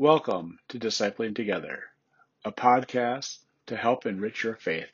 Welcome to Discipling Together, a podcast to help enrich your faith.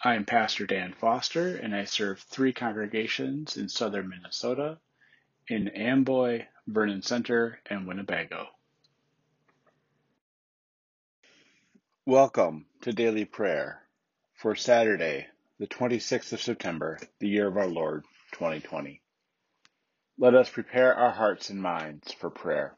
I am Pastor Dan Foster, and I serve three congregations in southern Minnesota in Amboy, Vernon Center, and Winnebago. Welcome to Daily Prayer for Saturday, the 26th of September, the year of our Lord, 2020. Let us prepare our hearts and minds for prayer.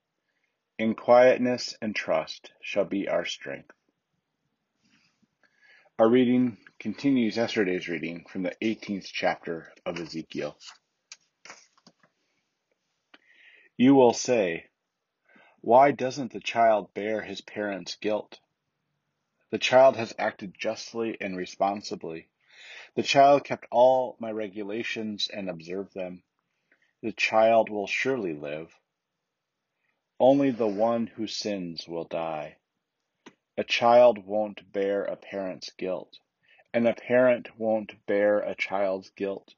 In quietness and trust shall be our strength. Our reading continues yesterday's reading from the 18th chapter of Ezekiel. You will say, Why doesn't the child bear his parents' guilt? The child has acted justly and responsibly. The child kept all my regulations and observed them. The child will surely live. Only the one who sins will die. A child won't bear a parent's guilt, and a parent won't bear a child's guilt.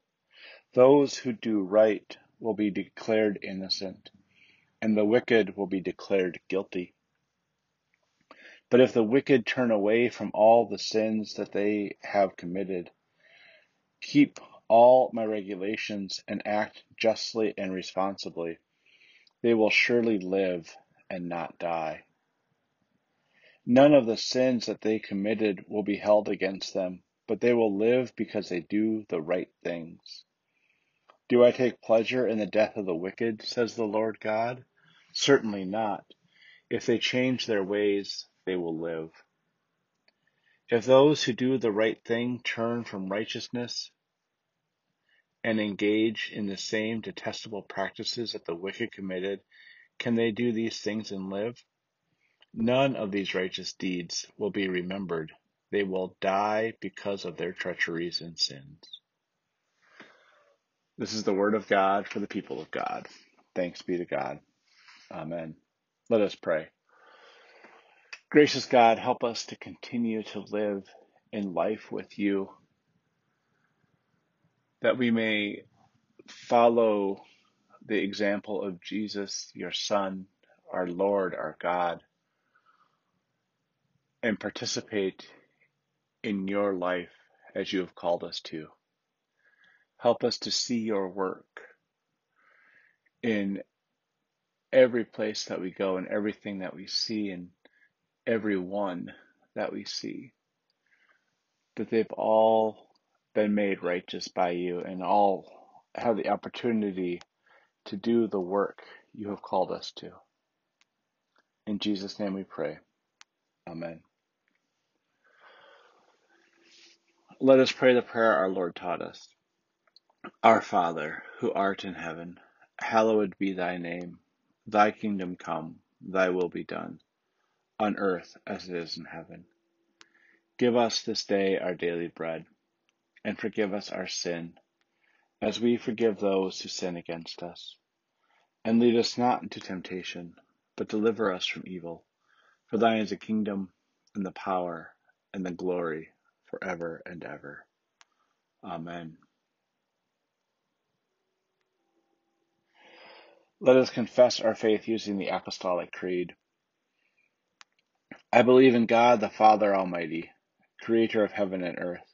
Those who do right will be declared innocent, and the wicked will be declared guilty. But if the wicked turn away from all the sins that they have committed, keep all my regulations, and act justly and responsibly, they will surely live and not die. None of the sins that they committed will be held against them, but they will live because they do the right things. Do I take pleasure in the death of the wicked, says the Lord God? Certainly not. If they change their ways, they will live. If those who do the right thing turn from righteousness and engage in the same detestable practices that the wicked committed, can they do these things and live? None of these righteous deeds will be remembered. They will die because of their treacheries and sins. This is the word of God for the people of God. Thanks be to God. Amen. Let us pray. Gracious God, help us to continue to live in life with you that we may follow the example of Jesus, your Son, our Lord, our God, and participate in your life as you have called us to. Help us to see your work in every place that we go and everything that we see and every one that we see. That they've all been made righteous by you and all have the opportunity to do the work you have called us to. In Jesus' name we pray. Amen. Let us pray the prayer our Lord taught us. Our Father, who art in heaven, hallowed be thy name. Thy kingdom come, thy will be done, on earth as it is in heaven. Give us this day our daily bread and forgive us our sin, as we forgive those who sin against us. And lead us not into temptation, but deliver us from evil. For thine is the kingdom, and the power, and the glory, forever and ever. Amen. Let us confess our faith using the Apostolic Creed. I believe in God the Father Almighty, creator of heaven and earth.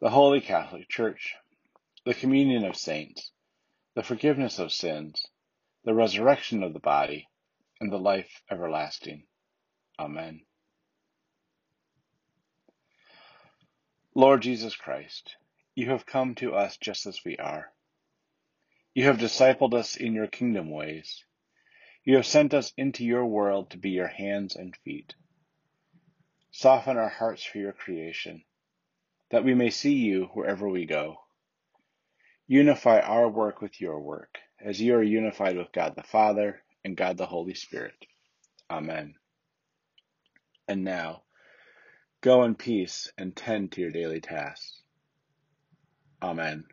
the Holy Catholic Church, the communion of saints, the forgiveness of sins, the resurrection of the body, and the life everlasting. Amen. Lord Jesus Christ, you have come to us just as we are. You have discipled us in your kingdom ways. You have sent us into your world to be your hands and feet. Soften our hearts for your creation, that we may see you wherever we go. Unify our work with your work, as you are unified with God the Father and God the Holy Spirit. Amen. And now, go in peace and tend to your daily tasks. Amen.